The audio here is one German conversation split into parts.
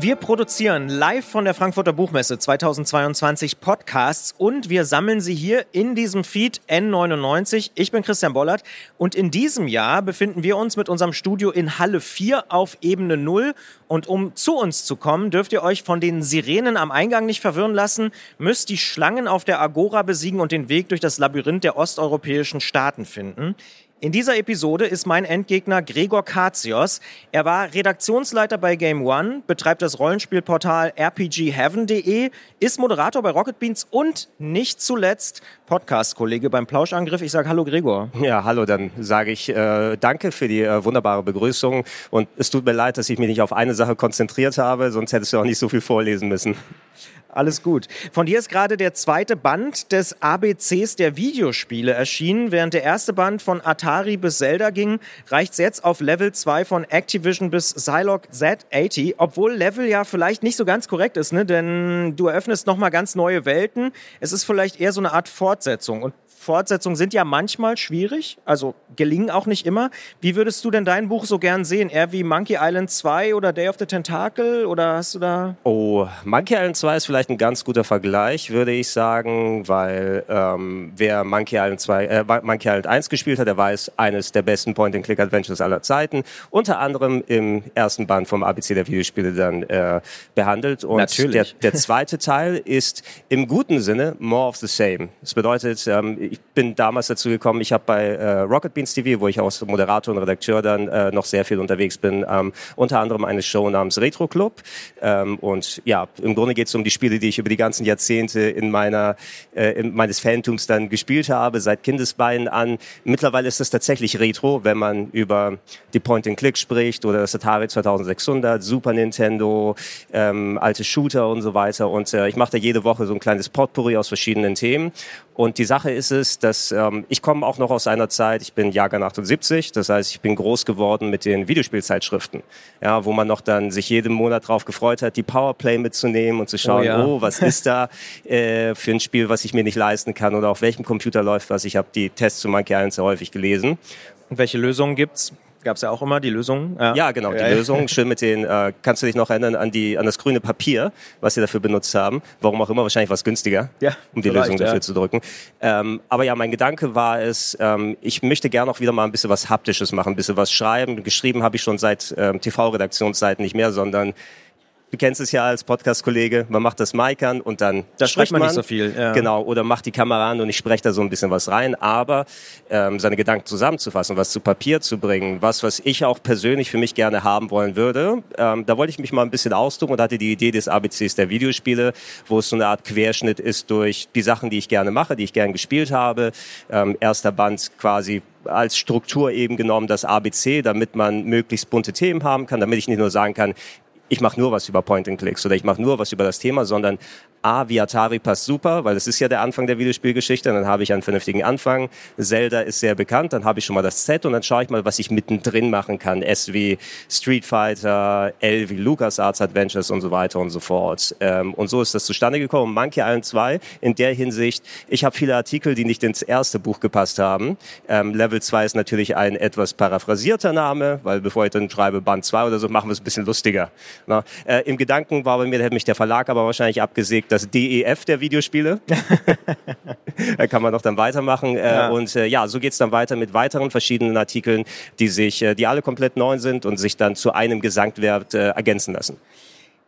Wir produzieren live von der Frankfurter Buchmesse 2022 Podcasts und wir sammeln sie hier in diesem Feed N99. Ich bin Christian Bollert und in diesem Jahr befinden wir uns mit unserem Studio in Halle 4 auf Ebene 0 und um zu uns zu kommen, dürft ihr euch von den Sirenen am Eingang nicht verwirren lassen, müsst die Schlangen auf der Agora besiegen und den Weg durch das Labyrinth der osteuropäischen Staaten finden. In dieser Episode ist mein Endgegner Gregor Katsios. Er war Redaktionsleiter bei Game One, betreibt das Rollenspielportal rpgheaven.de, ist Moderator bei Rocket Beans und nicht zuletzt Podcast-Kollege beim Plauschangriff. Ich sage Hallo Gregor. Ja, hallo, dann sage ich äh, danke für die äh, wunderbare Begrüßung und es tut mir leid, dass ich mich nicht auf eine Sache konzentriert habe, sonst hättest du auch nicht so viel vorlesen müssen. Alles gut. Von dir ist gerade der zweite Band des ABCs der Videospiele erschienen. Während der erste Band von Atari bis Zelda ging, reicht es jetzt auf Level 2 von Activision bis Zylog Z80, obwohl Level ja vielleicht nicht so ganz korrekt ist, ne? denn du eröffnest nochmal ganz neue Welten. Es ist vielleicht eher so eine Art Fortsetzung. Und Fortsetzungen sind ja manchmal schwierig, also gelingen auch nicht immer. Wie würdest du denn dein Buch so gern sehen? Eher wie Monkey Island 2 oder Day of the Tentacle oder hast du da? Oh, Monkey Island 2 ist vielleicht ein ganz guter Vergleich, würde ich sagen, weil ähm, wer Monkey Island 2, äh, Monkey Island 1 gespielt hat, der weiß, eines der besten Point-and-Click-Adventures aller Zeiten, unter anderem im ersten Band vom ABC der Videospiele dann äh, behandelt. Und Natürlich. Der, der zweite Teil ist im guten Sinne more of the same. Das bedeutet, ähm, ich bin damals dazu gekommen, ich habe bei äh, Rocket Beans TV, wo ich als Moderator und Redakteur dann äh, noch sehr viel unterwegs bin, ähm, unter anderem eine Show namens Retro Club. Ähm, und ja, im Grunde geht es um die Spiele, die ich über die ganzen Jahrzehnte in meiner äh, in meines Fantums dann gespielt habe, seit Kindesbeinen an. Mittlerweile ist es tatsächlich Retro, wenn man über die Point-and-Click spricht oder das Atari 2600, Super Nintendo, ähm, alte Shooter und so weiter. Und äh, ich mache da jede Woche so ein kleines Potpourri aus verschiedenen Themen. Und die Sache ist es, dass ähm, ich komme auch noch aus einer Zeit, ich bin Jahrgang 78, das heißt, ich bin groß geworden mit den Videospielzeitschriften, ja, wo man noch dann sich jeden Monat drauf gefreut hat, die Powerplay mitzunehmen und zu schauen, Oh ja. oh, was ist da äh, für ein Spiel, was ich mir nicht leisten kann oder auf welchem Computer läuft was. Ich habe die Tests zu Monkey Island sehr häufig gelesen. Und welche Lösungen gibt's? Gab es ja auch immer die Lösung. Ja, genau, die Ja. Lösung. Schön mit den, äh, kannst du dich noch erinnern an, die, an das grüne Papier, was sie dafür benutzt haben? Warum auch immer, wahrscheinlich was günstiger, Ja, um die Lösung dafür zu drücken. Ähm, aber ja, mein Gedanke war es, ähm, ich möchte gerne auch wieder mal ein bisschen was Haptisches machen, ein bisschen was schreiben. Geschrieben habe ich schon seit ähm, TV-Redaktionszeiten nicht mehr, sondern Du kennst es ja als Podcast-Kollege, man macht das Mic an und dann Da spricht spricht man nicht so viel, ja. Genau, oder macht die Kamera an und ich spreche da so ein bisschen was rein. Aber ähm, seine Gedanken zusammenzufassen, was zu Papier zu bringen, was, was ich auch persönlich für mich gerne haben wollen würde, ähm, da wollte ich mich mal ein bisschen austoben und hatte die Idee des ABCs der Videospiele, wo es so eine Art Querschnitt ist durch die Sachen, die ich gerne mache, die ich gerne gespielt habe. Ähm, erster Band quasi als Struktur eben genommen das ABC, damit man möglichst bunte Themen haben kann, damit ich nicht nur sagen kann, ich mache nur was über Point-and-Clicks oder ich mache nur was über das Thema, sondern A, wie Atari passt super, weil das ist ja der Anfang der Videospielgeschichte, dann habe ich einen vernünftigen Anfang. Zelda ist sehr bekannt, dann habe ich schon mal das Set und dann schaue ich mal, was ich mittendrin machen kann. S wie Street Fighter, L wie LucasArts Adventures und so weiter und so fort. Ähm, und so ist das zustande gekommen. Monkey Island 2 in der Hinsicht, ich habe viele Artikel, die nicht ins erste Buch gepasst haben. Ähm, Level 2 ist natürlich ein etwas paraphrasierter Name, weil bevor ich dann schreibe Band 2 oder so, machen wir es ein bisschen lustiger. Na, äh, Im Gedanken war bei mir, da hätte mich der Verlag aber wahrscheinlich abgesägt, das DEF der Videospiele. da kann man doch dann weitermachen. Äh, Ja. Und äh, ja, so geht's dann weiter mit weiteren verschiedenen Artikeln, die sich, äh, die alle komplett neu sind und sich dann zu einem Gesamtwert ergänzen lassen.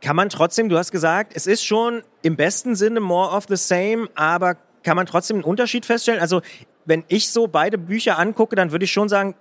Kann man trotzdem, du hast gesagt, es ist schon im besten Sinne more of the same, aber kann man trotzdem einen Unterschied feststellen? Also, wenn ich so beide Bücher angucke, dann würde ich schon sagen,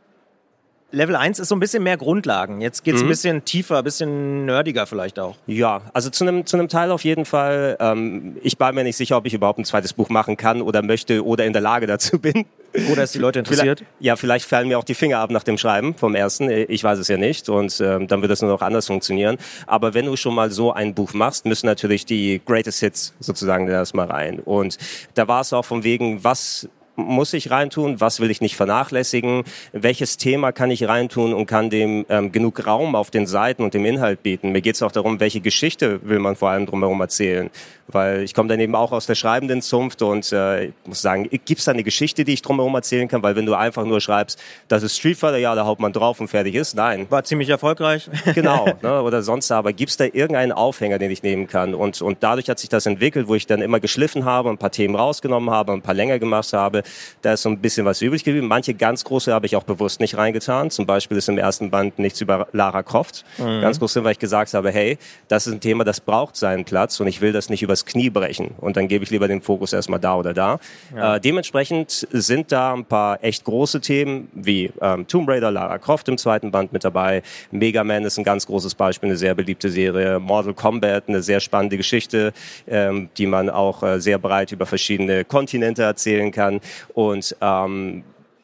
Level 1 ist so ein bisschen mehr Grundlagen. Jetzt geht's ein bisschen tiefer, ein bisschen nerdiger vielleicht auch. Ja, also zu einem zu einem Teil auf jeden Fall. Ähm, ich war mir nicht sicher, ob ich überhaupt ein zweites Buch machen kann oder möchte oder in der Lage dazu bin. Oder ist die Leute interessiert? Vielleicht, ja, vielleicht fallen mir auch die Finger ab nach dem Schreiben vom ersten. Ich weiß es ja nicht und ähm, dann wird es nur noch anders funktionieren. Aber wenn du schon mal so ein Buch machst, müssen natürlich die Greatest Hits sozusagen erstmal rein. Und da war es auch von wegen, was muss ich reintun, was will ich nicht vernachlässigen, welches Thema kann ich reintun und kann dem ähm, genug Raum auf den Seiten und dem Inhalt bieten. Mir geht es auch darum, welche Geschichte will man vor allem drumherum erzählen. Weil ich komme dann eben auch aus der schreibenden Zunft und äh, ich muss sagen, gibt es da eine Geschichte, die ich drumherum erzählen kann? Weil wenn du einfach nur schreibst, das ist Street Fighter, ja, der Hauptmann drauf und fertig ist, nein. War ziemlich erfolgreich. genau, ne, oder sonst aber. Gibt es da irgendeinen Aufhänger, den ich nehmen kann? Und, und dadurch hat sich das entwickelt, wo ich dann immer geschliffen habe, ein paar Themen rausgenommen habe, ein paar länger gemacht habe. Da ist so ein bisschen was übrig geblieben. Manche ganz große habe ich auch bewusst nicht reingetan. Zum Beispiel ist im ersten Band nichts über Lara Croft. Mhm. Ganz groß, weil ich gesagt habe, hey, das ist ein Thema, das braucht seinen Platz und ich will das nicht übers Knie brechen. Und dann gebe ich lieber den Fokus erstmal da oder da. Ja. Äh, dementsprechend sind da ein paar echt große Themen wie ähm, Tomb Raider, Lara Croft im zweiten Band mit dabei. Mega Man ist ein ganz großes Beispiel, eine sehr beliebte Serie. Mortal Kombat, eine sehr spannende Geschichte, ähm, die man auch äh, sehr breit über verschiedene Kontinente erzählen kann. Und ähm,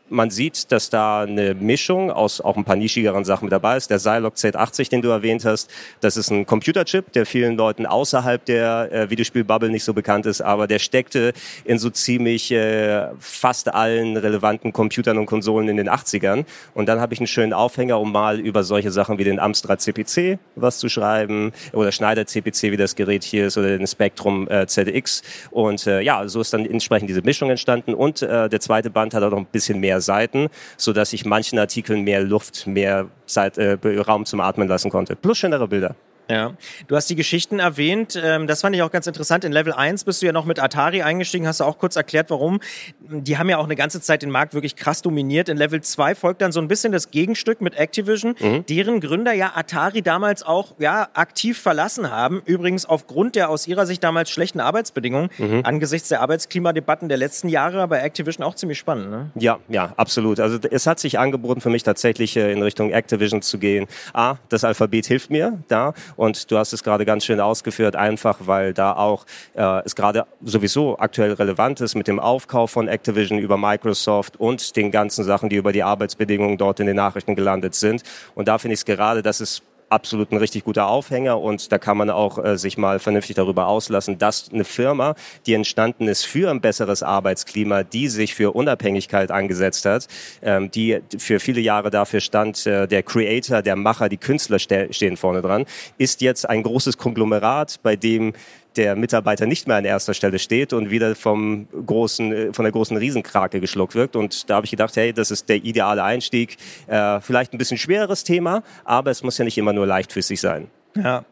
man sieht, dass da eine Mischung aus auch ein paar nischigeren Sachen mit dabei ist. Der Zilog Z80, den du erwähnt hast, das ist ein Computerchip, der vielen Leuten außerhalb der äh, Videospielbubble nicht so bekannt ist, aber der steckte in so ziemlich äh, fast allen relevanten Computern und Konsolen in den 80ern. Und dann habe ich einen schönen Aufhänger, um mal über solche Sachen wie den Amstrad CPC was zu schreiben oder Schneider CPC, wie das Gerät hier ist, oder den Spectrum äh, ZX. Und äh, ja, so ist dann entsprechend diese Mischung entstanden. Und äh, der zweite Band hat auch noch ein bisschen mehr Seiten, so dass ich manchen Artikeln mehr Luft, mehr Zeit, äh, Raum zum Atmen lassen konnte. Plus schönere Bilder. Ja, du hast die Geschichten erwähnt. Ähm, das fand ich auch ganz interessant. In Level 1 bist du ja noch mit Atari eingestiegen, hast du auch kurz erklärt, warum. Die haben ja auch eine ganze Zeit den Markt wirklich krass dominiert. In Level 2 folgt dann so ein bisschen das Gegenstück mit Activision, mhm. deren Gründer ja Atari damals auch ja, aktiv verlassen haben. Übrigens aufgrund der aus ihrer Sicht damals schlechten Arbeitsbedingungen, mhm. angesichts der Arbeitsklimadebatten der letzten Jahre bei Activision auch ziemlich spannend. Ne? Ja, ja, absolut. Also es hat sich angeboten für mich tatsächlich äh, in Richtung Activision zu gehen. A, das Alphabet hilft mir da und du hast es gerade ganz schön ausgeführt, einfach weil da auch äh, es gerade sowieso aktuell relevant ist mit dem Aufkauf von Activision über Microsoft und den ganzen Sachen, die über die Arbeitsbedingungen dort in den Nachrichten gelandet sind. Und da finde ich es gerade, dass es absolut ein richtig guter Aufhänger und da kann man auch äh, sich mal vernünftig darüber auslassen, dass eine Firma, die entstanden ist für ein besseres Arbeitsklima, die sich für Unabhängigkeit angesetzt hat, ähm, die für viele Jahre dafür stand, äh, der Creator, der Macher, die Künstler ste stehen vorne dran, ist jetzt ein großes Konglomerat, bei dem der Mitarbeiter nicht mehr an erster Stelle steht und wieder vom großen, äh, von der großen Riesenkrake geschluckt wird. Und da habe ich gedacht, hey, das ist der ideale Einstieg. Äh, vielleicht ein bisschen schwereres Thema, aber es muss ja nicht immer nur leichtfüßig sein. Ja.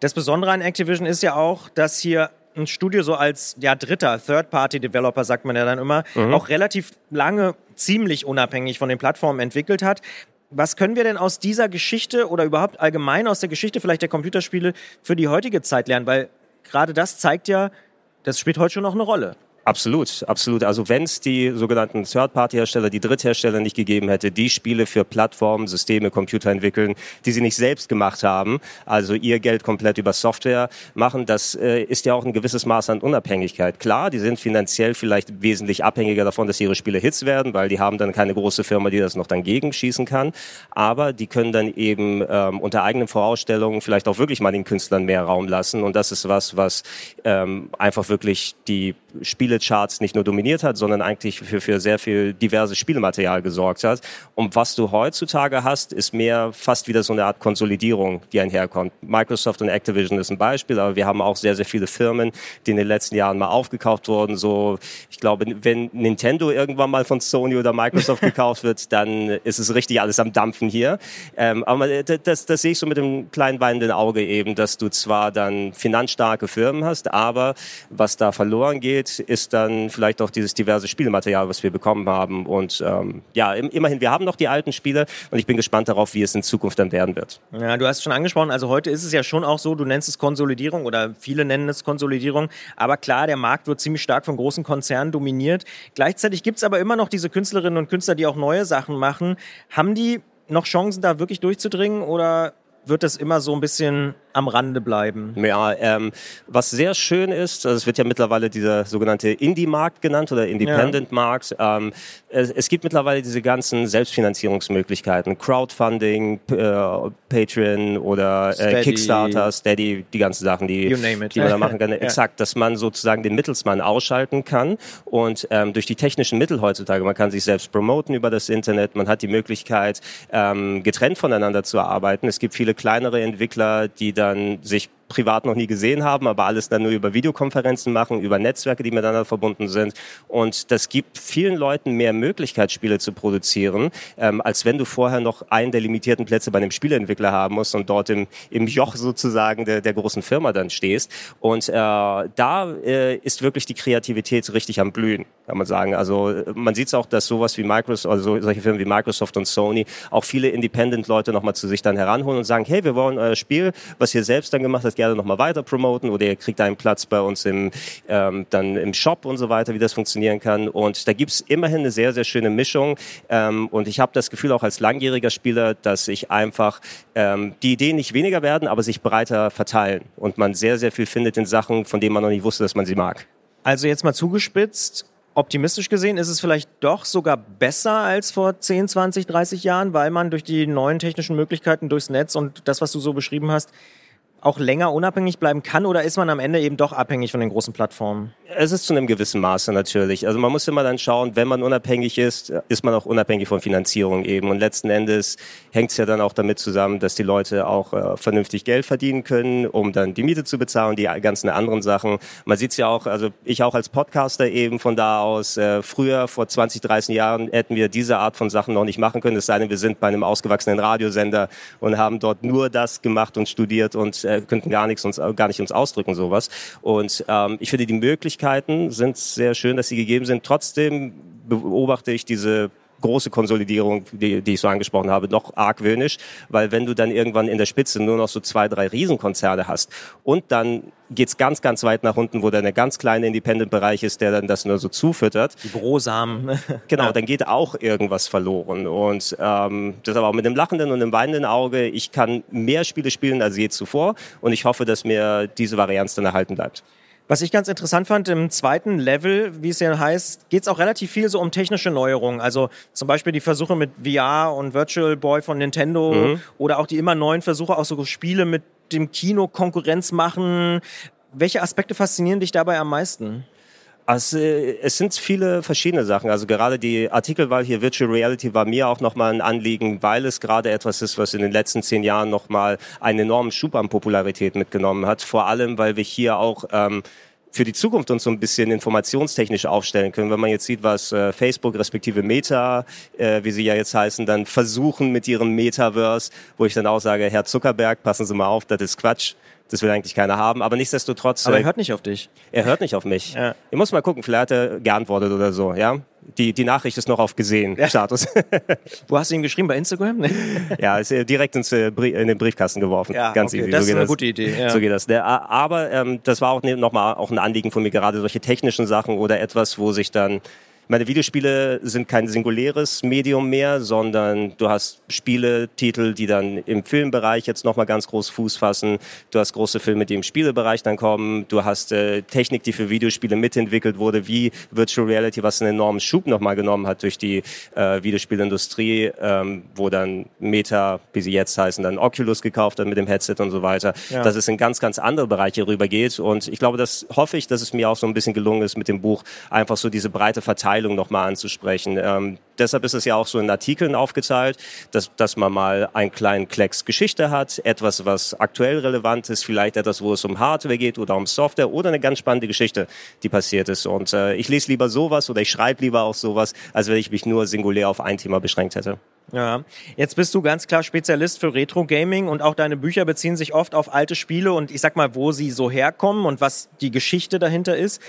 Das Besondere an Activision ist ja auch, dass hier ein Studio so als ja, dritter Third-Party-Developer, sagt man ja dann immer, mhm. auch relativ lange ziemlich unabhängig von den Plattformen entwickelt hat. Was können wir denn aus dieser Geschichte oder überhaupt allgemein aus der Geschichte vielleicht der Computerspiele für die heutige Zeit lernen? Weil gerade das zeigt ja, das spielt heute schon noch eine Rolle. Absolut, absolut. Also wenn es die sogenannten Third-Party-Hersteller, die Dritthersteller nicht gegeben hätte, die Spiele für Plattformen, Systeme, Computer entwickeln, die sie nicht selbst gemacht haben, also ihr Geld komplett über Software machen, das äh, ist ja auch ein gewisses Maß an Unabhängigkeit. Klar, die sind finanziell vielleicht wesentlich abhängiger davon, dass ihre Spiele Hits werden, weil die haben dann keine große Firma, die das noch dann gegenschießen kann. Aber die können dann eben ähm, unter eigenen Vorausstellungen vielleicht auch wirklich mal den Künstlern mehr Raum lassen. Und das ist was, was ähm, einfach wirklich die Spielecharts nicht nur dominiert hat, sondern eigentlich für, für sehr viel diverses Spielmaterial gesorgt hat. Und was du heutzutage hast, ist mehr fast wieder so eine Art Konsolidierung, die einherkommt. Microsoft und Activision ist ein Beispiel, aber wir haben auch sehr, sehr viele Firmen, die in den letzten Jahren mal aufgekauft wurden. So, ich glaube, wenn Nintendo irgendwann mal von Sony oder Microsoft gekauft wird, dann ist es richtig alles am Dampfen hier. Ähm, aber das, das, sehe ich so mit dem kleinen weinenden Auge eben, dass du zwar dann finanzstarke Firmen hast, aber was da verloren geht, fehlt, ist dann vielleicht auch dieses diverse Spielmaterial, was wir bekommen haben. Und ähm, ja, immerhin, wir haben noch die alten Spiele und ich bin gespannt darauf, wie es in Zukunft dann werden wird. Ja, du hast es schon angesprochen, also heute ist es ja schon auch so, du nennst es Konsolidierung oder viele nennen es Konsolidierung, aber klar, der Markt wird ziemlich stark von großen Konzernen dominiert. Gleichzeitig gibt es aber immer noch diese Künstlerinnen und Künstler, die auch neue Sachen machen. Haben die noch Chancen, da wirklich durchzudringen oder wird das immer so ein bisschen am Rande bleiben. Ja, ähm, was sehr schön ist, also es wird ja mittlerweile dieser sogenannte Indie-Markt genannt oder Independent-Markt. Ähm, es, es, gibt mittlerweile diese ganzen Selbstfinanzierungsmöglichkeiten, Crowdfunding, äh, Patreon oder äh, Kickstarter, Steady, die ganzen Sachen, die, die man da machen kann. ja. Exakt, dass man sozusagen den Mittelsmann ausschalten kann und ähm, durch die technischen Mittel heutzutage, man kann sich selbst promoten über das Internet, man hat die Möglichkeit, ähm, getrennt voneinander zu arbeiten. Es gibt viele kleinere Entwickler, die dann sich privat noch nie gesehen haben, aber alles dann nur über Videokonferenzen machen, über Netzwerke, die miteinander verbunden sind. Und das gibt vielen Leuten mehr Möglichkeit, Spiele zu produzieren, ähm, als wenn du vorher noch einen der limitierten Plätze bei einem Spieleentwickler haben musst und dort im, im Joch sozusagen der, der großen Firma dann stehst. Und äh, da äh, ist wirklich die Kreativität richtig am Blühen, kann man sagen. Also man sieht es auch, dass sowas wie Microsoft, also solche Firmen wie Microsoft und Sony auch viele Independent-Leute nochmal zu sich dann heranholen und sagen, hey, wir wollen euer Spiel, was ihr selbst dann gemacht habt, gerne nochmal weiter promoten oder ihr kriegt einen Platz bei uns im, ähm, dann im Shop und so weiter, wie das funktionieren kann. Und da gibt's immerhin eine sehr, sehr schöne Mischung. Ähm, und ich habe das Gefühl auch als langjähriger Spieler, dass ich einfach ähm, die Ideen nicht weniger werden, aber sich breiter verteilen und man sehr, sehr viel findet in Sachen, von denen man noch nicht wusste, dass man sie mag. Also jetzt mal zugespitzt, optimistisch gesehen ist es vielleicht doch sogar besser als vor 10, 20, 30 Jahren, weil man durch die neuen technischen Möglichkeiten durchs Netz und das, was du so beschrieben hast, auch länger unabhängig bleiben kann oder ist man am Ende eben doch abhängig von den großen Plattformen? Es ist zu einem gewissen Maße natürlich. Also man muss immer dann schauen, wenn man unabhängig ist, ist man auch unabhängig von Finanzierung eben. Und letzten Endes hängt es ja dann auch damit zusammen, dass die Leute auch äh, vernünftig Geld verdienen können, um dann die Miete zu bezahlen, die ganzen anderen Sachen. Man sieht es ja auch, also ich auch als Podcaster eben von da aus, äh, früher vor 20, 30 Jahren hätten wir diese Art von Sachen noch nicht machen können. Es sei denn, wir sind bei einem ausgewachsenen Radiosender und haben dort nur das gemacht und studiert und äh, könnten gar nichts uns, gar nicht uns ausdrücken, sowas. Und ähm, ich finde, die Möglichkeiten sind sehr schön, dass sie gegeben sind. Trotzdem beobachte ich diese große Konsolidierung, die, die ich so angesprochen habe, noch argwöhnisch, weil wenn du dann irgendwann in der Spitze nur noch so zwei, drei Riesenkonzerne hast und dann geht's ganz, ganz weit nach unten, wo dann der ganz kleine Independent-Bereich ist, der dann das nur so zufüttert. Die Brosamen. genau, dann geht auch irgendwas verloren. Und ähm, das aber auch mit dem lachenden und dem weinenden Auge. Ich kann mehr Spiele spielen als je zuvor und ich hoffe, dass mir diese Varianz dann erhalten bleibt. Was ich ganz interessant fand, im zweiten Level, wie es ja heißt, geht es auch relativ viel so um technische Neuerungen. Also zum Beispiel die Versuche mit VR und Virtual Boy von Nintendo mhm. oder auch die immer neuen Versuche, auch so Spiele mit dem Kino Konkurrenz machen. Welche Aspekte faszinieren dich dabei am meisten? Also, es sind viele verschiedene Sachen. Also gerade die Artikelwahl hier Virtual Reality war mir auch nochmal ein Anliegen, weil es gerade etwas ist, was in den letzten zehn Jahren nochmal einen enormen Schub an Popularität mitgenommen hat. Vor allem, weil wir hier auch ähm, für die Zukunft uns so ein bisschen informationstechnisch aufstellen können. Wenn man jetzt sieht, was äh, Facebook respektive Meta, äh, wie sie ja jetzt heißen, dann versuchen mit ihrem Metaverse, wo ich dann auch sage, Herr Zuckerberg, passen Sie mal auf, das ist Quatsch. Das will eigentlich keiner haben, aber nichtsdestotrotz. Aber er äh, hört nicht auf dich. Er hört nicht auf mich. Ja. Ich muss mal gucken, vielleicht hat er geantwortet oder so, ja. Die, die Nachricht ist noch auf gesehen ja. Status. Wo hast du ihm geschrieben? Bei Instagram? ja, ist direkt ins, äh, in den Briefkasten geworfen. Ja, Ganz okay. easy. Das so ist eine das. gute Idee. Ja. So geht das. Aber ähm, das war auch ne, nochmal auch ein Anliegen von mir, gerade solche technischen Sachen oder etwas, wo sich dann meine Videospiele sind kein singuläres Medium mehr, sondern du hast Spieletitel, die dann im Filmbereich jetzt nochmal ganz groß Fuß fassen. Du hast große Filme, die im Spielebereich dann kommen. Du hast äh, Technik, die für Videospiele mitentwickelt wurde, wie Virtual Reality, was einen enormen Schub nochmal genommen hat durch die äh, Videospielindustrie, ähm, wo dann Meta, wie sie jetzt heißen, dann Oculus gekauft hat mit dem Headset und so weiter. Ja. Dass es in ganz, ganz andere Bereiche rübergeht. Und ich glaube, das hoffe ich, dass es mir auch so ein bisschen gelungen ist mit dem Buch, einfach so diese breite Verteilung Verteilung nochmal anzusprechen. Ähm, deshalb ist es ja auch so in Artikeln aufgeteilt, dass, dass man mal einen kleinen Klecks Geschichte hat, etwas, was aktuell relevant ist, vielleicht etwas, wo es um Hardware geht oder um Software oder eine ganz spannende Geschichte, die passiert ist. Und äh, ich lese lieber sowas oder ich schreibe lieber auch sowas, als wenn ich mich nur singulär auf ein Thema beschränkt hätte. Ja, jetzt bist du ganz klar Spezialist für Retro-Gaming und auch deine Bücher beziehen sich oft auf alte Spiele und ich sag mal, wo sie so herkommen und was die Geschichte dahinter ist.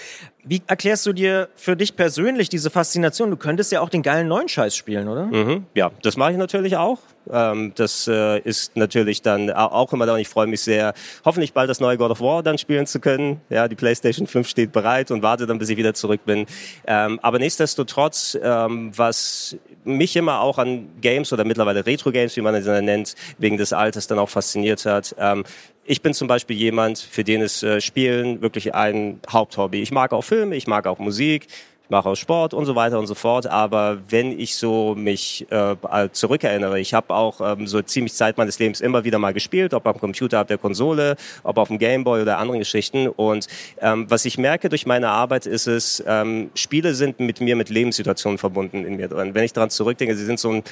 Wie erklärst du dir für dich persönlich diese Faszination? Du könntest ja auch den geilen neuen Scheiß spielen, oder? Mhm, ja, das mache ich natürlich auch. Ähm, das äh, ist natürlich dann auch immer da und ich freue mich sehr, hoffentlich bald das neue God of War dann spielen zu können. Ja, die PlayStation 5 steht bereit und warte dann, bis ich wieder zurück bin. Ähm, aber nichtsdestotrotz, ähm, was mich immer auch an Games oder mittlerweile Retro-Games, wie man es nennt, wegen des Alters dann auch fasziniert hat, ich bin zum Beispiel jemand, für den ist äh, Spielen wirklich ein Haupthobby. Ich mag auch Filme, ich mag auch Musik, ich mache auch Sport und so weiter und so fort. Aber wenn ich so mich äh, zurückerinnere, ich habe auch ähm, so ziemlich Zeit meines Lebens immer wieder mal gespielt, ob am Computer, auf der Konsole, ob auf dem Gameboy oder anderen Geschichten. Und ähm, was ich merke durch meine Arbeit ist es, ähm, Spiele sind mit mir mit Lebenssituationen verbunden in mir drin. Wenn ich daran zurückdenke, sie sind so ein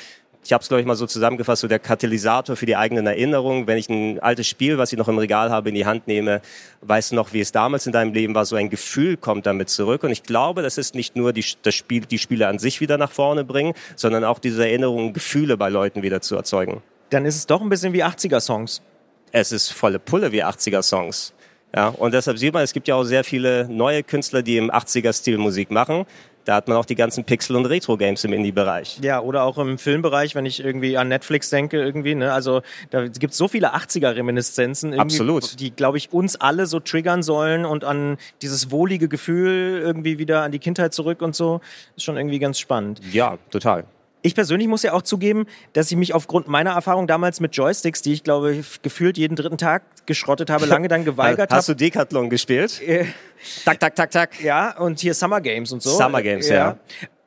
ich habe es, glaube ich, mal so zusammengefasst, so der Katalysator für die eigenen Erinnerungen. Wenn ich ein altes Spiel, was ich noch im Regal habe, in die Hand nehme, weißt du noch, wie es damals in deinem Leben war, so ein Gefühl kommt damit zurück. Und ich glaube, das ist nicht nur die, das Spiel, die Spiele an sich wieder nach vorne bringen, sondern auch diese Erinnerungen, Gefühle bei Leuten wieder zu erzeugen. Dann ist es doch ein bisschen wie 80er-Songs. Es ist volle Pulle wie 80er-Songs. Ja, und deshalb sieht man, es gibt ja auch sehr viele neue Künstler, die im 80er-Stil Musik machen. Da hat man auch die ganzen Pixel- und Retro-Games im Indie-Bereich. Ja, oder auch im Filmbereich, wenn ich irgendwie an Netflix denke, irgendwie, ne? Also da gibt es so viele 80er-Reminiszenzen, Absolut. die, glaube ich, uns alle so triggern sollen und an dieses wohlige Gefühl irgendwie wieder an die Kindheit zurück und so. Ist schon irgendwie ganz spannend. Ja, total. Ich persönlich muss ja auch zugeben, dass ich mich aufgrund meiner Erfahrung damals mit Joysticks, die ich glaube gefühlt jeden dritten Tag geschrottet habe, lange dann geweigert habe. Hast hab. du Decathlon gespielt? Äh, tak, tak, tak, tak. Ja, und hier Summer Games und so. Summer Games, ja. ja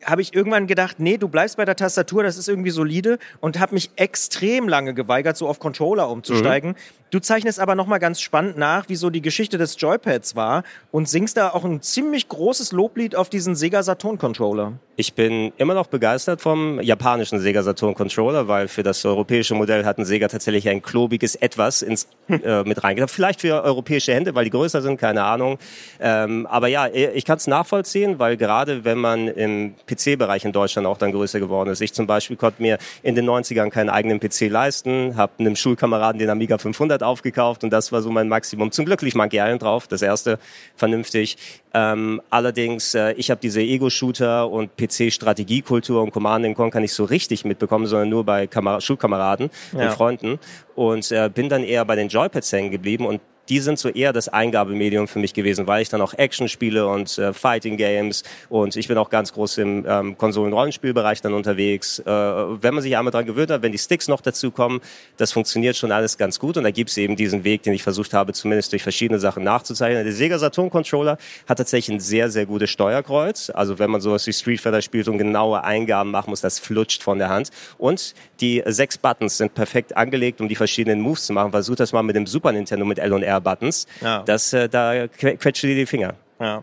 habe ich irgendwann gedacht, nee, du bleibst bei der Tastatur, das ist irgendwie solide und habe mich extrem lange geweigert, so auf Controller umzusteigen. Mhm. Du zeichnest aber nochmal ganz spannend nach, wie so die Geschichte des Joypads war und singst da auch ein ziemlich großes Loblied auf diesen Sega Saturn Controller. Ich bin immer noch begeistert vom japanischen Sega Saturn Controller, weil für das europäische Modell hatten Sega tatsächlich ein klobiges Etwas ins, äh, mit reingetan. Vielleicht für europäische Hände, weil die größer sind, keine Ahnung. Ähm, aber ja, ich kann es nachvollziehen, weil gerade wenn man im PC-Bereich in Deutschland auch dann größer geworden ist. Ich zum Beispiel konnte mir in den 90ern keinen eigenen PC leisten, habe einem Schulkameraden den Amiga 500 aufgekauft und das war so mein Maximum. Zum Glück lief Monkey Island drauf, das erste vernünftig. Ähm, allerdings, äh, ich habe diese Ego-Shooter und PC-Strategiekultur und Command Conquer nicht so richtig mitbekommen, sondern nur bei Kamera Schulkameraden ja. und Freunden und äh, bin dann eher bei den Joypads hängen geblieben und die sind so eher das Eingabemedium für mich gewesen, weil ich dann auch Action spiele und äh, Fighting Games und ich bin auch ganz groß im ähm, Konsolen-Rollenspielbereich dann unterwegs. Äh, wenn man sich einmal dran gewöhnt hat, wenn die Sticks noch dazu kommen, das funktioniert schon alles ganz gut und da gibt's eben diesen Weg, den ich versucht habe, zumindest durch verschiedene Sachen nachzuzeichnen. Der Sega Saturn Controller hat tatsächlich ein sehr, sehr gutes Steuerkreuz. Also wenn man sowas wie Street Fighter spielt und genaue Eingaben machen muss, das flutscht von der Hand. Und die sechs Buttons sind perfekt angelegt, um die verschiedenen Moves zu machen. Versucht das mal mit dem Super Nintendo mit L und R Buttons. Ja. Das, äh, da quetscht dir die Finger. Ja.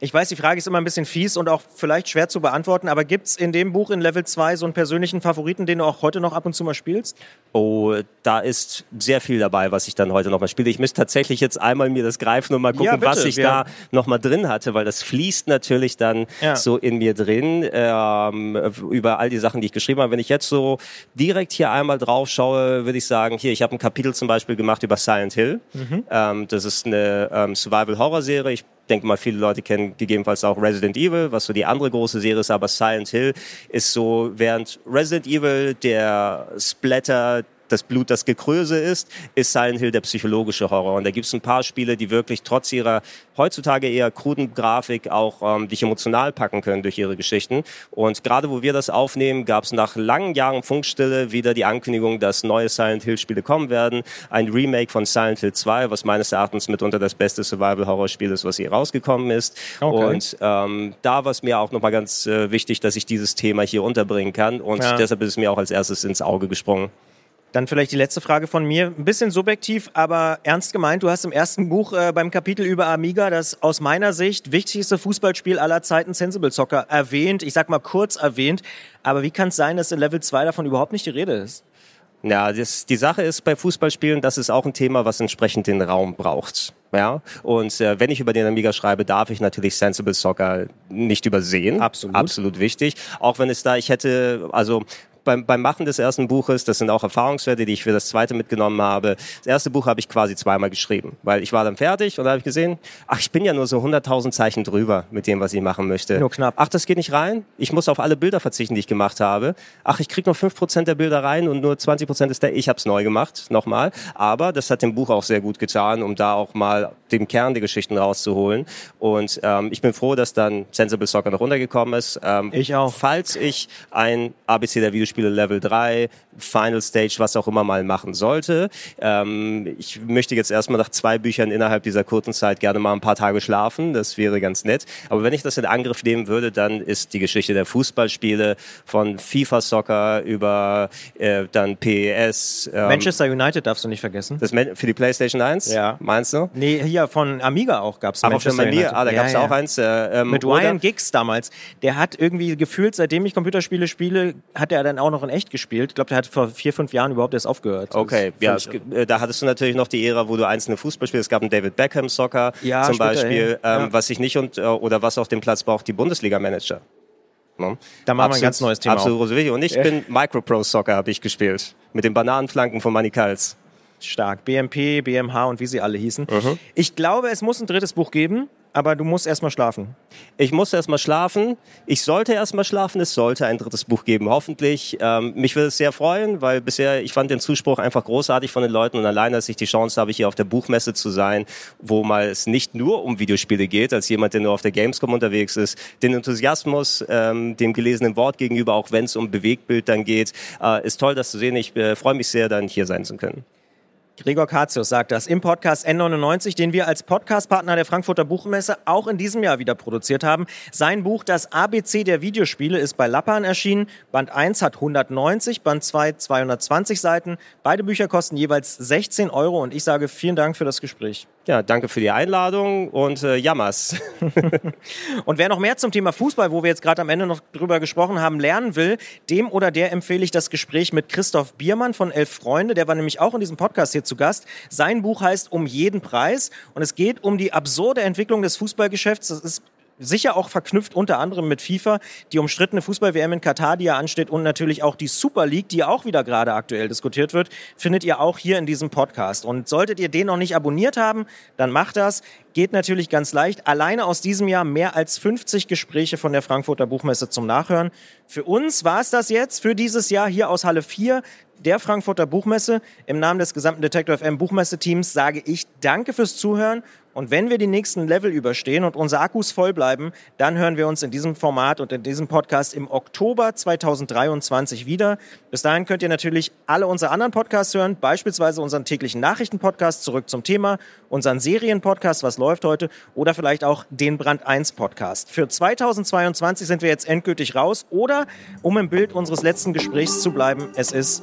Ich weiß, die Frage ist immer ein bisschen fies und auch vielleicht schwer zu beantworten, aber gibt es in dem Buch in Level 2 so einen persönlichen Favoriten, den du auch heute noch ab und zu mal spielst? Oh, da ist sehr viel dabei, was ich dann heute noch mal spiele. Ich müsste tatsächlich jetzt einmal mir das greifen und mal gucken, ja, bitte, was ich ja. da noch mal drin hatte, weil das fließt natürlich dann ja. so in mir drin ähm, über all die Sachen, die ich geschrieben habe. Wenn ich jetzt so direkt hier einmal drauf schaue, würde ich sagen, hier, ich habe ein Kapitel zum Beispiel gemacht über Silent Hill. Mhm. Ähm, das ist eine ähm, Survival-Horror-Serie. Ich denke mal, viele Leute kennen gegebenenfalls auch Resident Evil, was so die andere große Serie ist, aber Silent Hill ist so, während Resident Evil der Splatter das Blut das Gekröse ist, ist Silent Hill der psychologische Horror. Und da gibt es ein paar Spiele, die wirklich trotz ihrer heutzutage eher kruden Grafik auch ähm, dich emotional packen können durch ihre Geschichten. Und gerade wo wir das aufnehmen, gab es nach langen Jahren Funkstille wieder die Ankündigung, dass neue Silent Hill Spiele kommen werden. Ein Remake von Silent Hill 2, was meines Erachtens mitunter das beste Survival-Horror-Spiel ist, was hier rausgekommen ist. Okay. Und ähm, da war es mir auch nochmal ganz äh, wichtig, dass ich dieses Thema hier unterbringen kann. Und ja. deshalb ist es mir auch als erstes ins Auge gesprungen. Dann vielleicht die letzte Frage von mir. Ein bisschen subjektiv, aber ernst gemeint. Du hast im ersten Buch äh, beim Kapitel über Amiga das aus meiner Sicht wichtigste Fußballspiel aller Zeiten Sensible Soccer erwähnt. Ich sag mal kurz erwähnt. Aber wie kann es sein, dass in Level 2 davon überhaupt nicht die Rede ist? Ja, das, die Sache ist bei Fußballspielen, das ist auch ein Thema, was entsprechend den Raum braucht. Ja, und äh, wenn ich über den Amiga schreibe, darf ich natürlich Sensible Soccer nicht übersehen. Absolut. Absolut wichtig. Auch wenn es da, ich hätte, also beim, beim Machen des ersten Buches, das sind auch Erfahrungswerte, die ich für das zweite mitgenommen habe. Das erste Buch habe ich quasi zweimal geschrieben, weil ich war dann fertig und da habe ich gesehen, ach, ich bin ja nur so 100.000 Zeichen drüber mit dem, was ich machen möchte. Nur knapp. Ach, das geht nicht rein. Ich muss auf alle Bilder verzichten, die ich gemacht habe. Ach, ich kriege nur 5% der Bilder rein und nur 20% ist der, ich habe es neu gemacht, nochmal. Aber das hat dem Buch auch sehr gut getan, um da auch mal den Kern der Geschichten rauszuholen. Und ähm, ich bin froh, dass dann Sensible Soccer noch runtergekommen ist. Ähm, ich auch. Falls ich ein ABC der Videospiele Level 3, Final Stage, was auch immer mal machen sollte, ähm, ich möchte jetzt erstmal nach zwei Büchern innerhalb dieser kurzen Zeit gerne mal ein paar Tage schlafen. Das wäre ganz nett. Aber wenn ich das in Angriff nehmen würde, dann ist die Geschichte der Fußballspiele von FIFA Soccer über äh, dann PES. Ähm, Manchester United darfst du nicht vergessen. Das für die PlayStation 1? Ja. Meinst du? Nee, hier von Amiga auch gab es Manchester United. Ah, da gab es ja. auch eins. Äh, ähm, Mit Ryan Giggs damals. Der hat irgendwie gefühlt, seitdem ich Computerspiele spiele, hat er dann auch noch in echt gespielt. Ich glaube, der hat vor vier, fünf Jahren überhaupt erst aufgehört. Okay, ja, es, äh, da hattest du natürlich noch die Ära, wo du einzelne Fußballspiele, es gab einen David Beckham Soccer ja, zum Beispiel, ja. ähm, was ich nicht und äh, oder was auch den Platz braucht, die Bundesliga-Manager. Ne? Da machen wir ein ganz neues Thema. Absolut wichtig. Und ich bin Micropro Soccer habe ich gespielt mit den Bananenflanken von Manny Kals. Stark. BMP, BMH und wie sie alle hießen. Mhm. Ich glaube, es muss ein drittes Buch geben aber du musst erstmal schlafen. Ich muss erstmal schlafen. Ich sollte erstmal schlafen. Es sollte ein drittes Buch geben, hoffentlich. Ähm, mich würde es sehr freuen, weil bisher, ich fand den Zuspruch einfach großartig von den Leuten und allein, dass ich die Chance habe, hier auf der Buchmesse zu sein, wo mal es nicht nur um Videospiele geht, als jemand, der nur auf der Gamescom unterwegs ist, den Enthusiasmus, ähm, dem gelesenen Wort gegenüber, auch wenn es um Bewegtbild dann geht, äh, ist toll, das zu sehen. Ich äh, freue mich sehr, dann hier sein zu können. Gregor Katius sagt das im Podcast N99, den wir als Podcastpartner der Frankfurter Buchmesse auch in diesem Jahr wieder produziert haben. Sein Buch Das ABC der Videospiele ist bei Lappan erschienen. Band 1 hat 190, Band 2 220 Seiten. Beide Bücher kosten jeweils 16 Euro und ich sage vielen Dank für das Gespräch. Ja, danke für die Einladung und äh, Jammers. und wer noch mehr zum Thema Fußball, wo wir jetzt gerade am Ende noch drüber gesprochen haben, lernen will, dem oder der empfehle ich das Gespräch mit Christoph Biermann von Elf Freunde. Der war nämlich auch in diesem Podcast hier zu Gast. Sein Buch heißt Um jeden Preis und es geht um die absurde Entwicklung des Fußballgeschäfts. Das ist sicher auch verknüpft unter anderem mit FIFA, die umstrittene Fußball-WM in Katar, die ja ansteht und natürlich auch die Super League, die auch wieder gerade aktuell diskutiert wird, findet ihr auch hier in diesem Podcast. Und solltet ihr den noch nicht abonniert haben, dann macht das. Geht natürlich ganz leicht. Alleine aus diesem Jahr mehr als 50 Gespräche von der Frankfurter Buchmesse zum Nachhören. Für uns war es das jetzt für dieses Jahr hier aus Halle 4 der Frankfurter Buchmesse. Im Namen des gesamten Detector FM Buchmesse-Teams sage ich Danke fürs Zuhören und wenn wir die nächsten Level überstehen und unsere Akkus voll bleiben, dann hören wir uns in diesem Format und in diesem Podcast im Oktober 2023 wieder. Bis dahin könnt ihr natürlich alle unsere anderen Podcasts hören, beispielsweise unseren täglichen Nachrichtenpodcast zurück zum Thema, unseren Serienpodcast, was läuft heute, oder vielleicht auch den Brand 1 Podcast. Für 2022 sind wir jetzt endgültig raus oder, um im Bild unseres letzten Gesprächs zu bleiben, es ist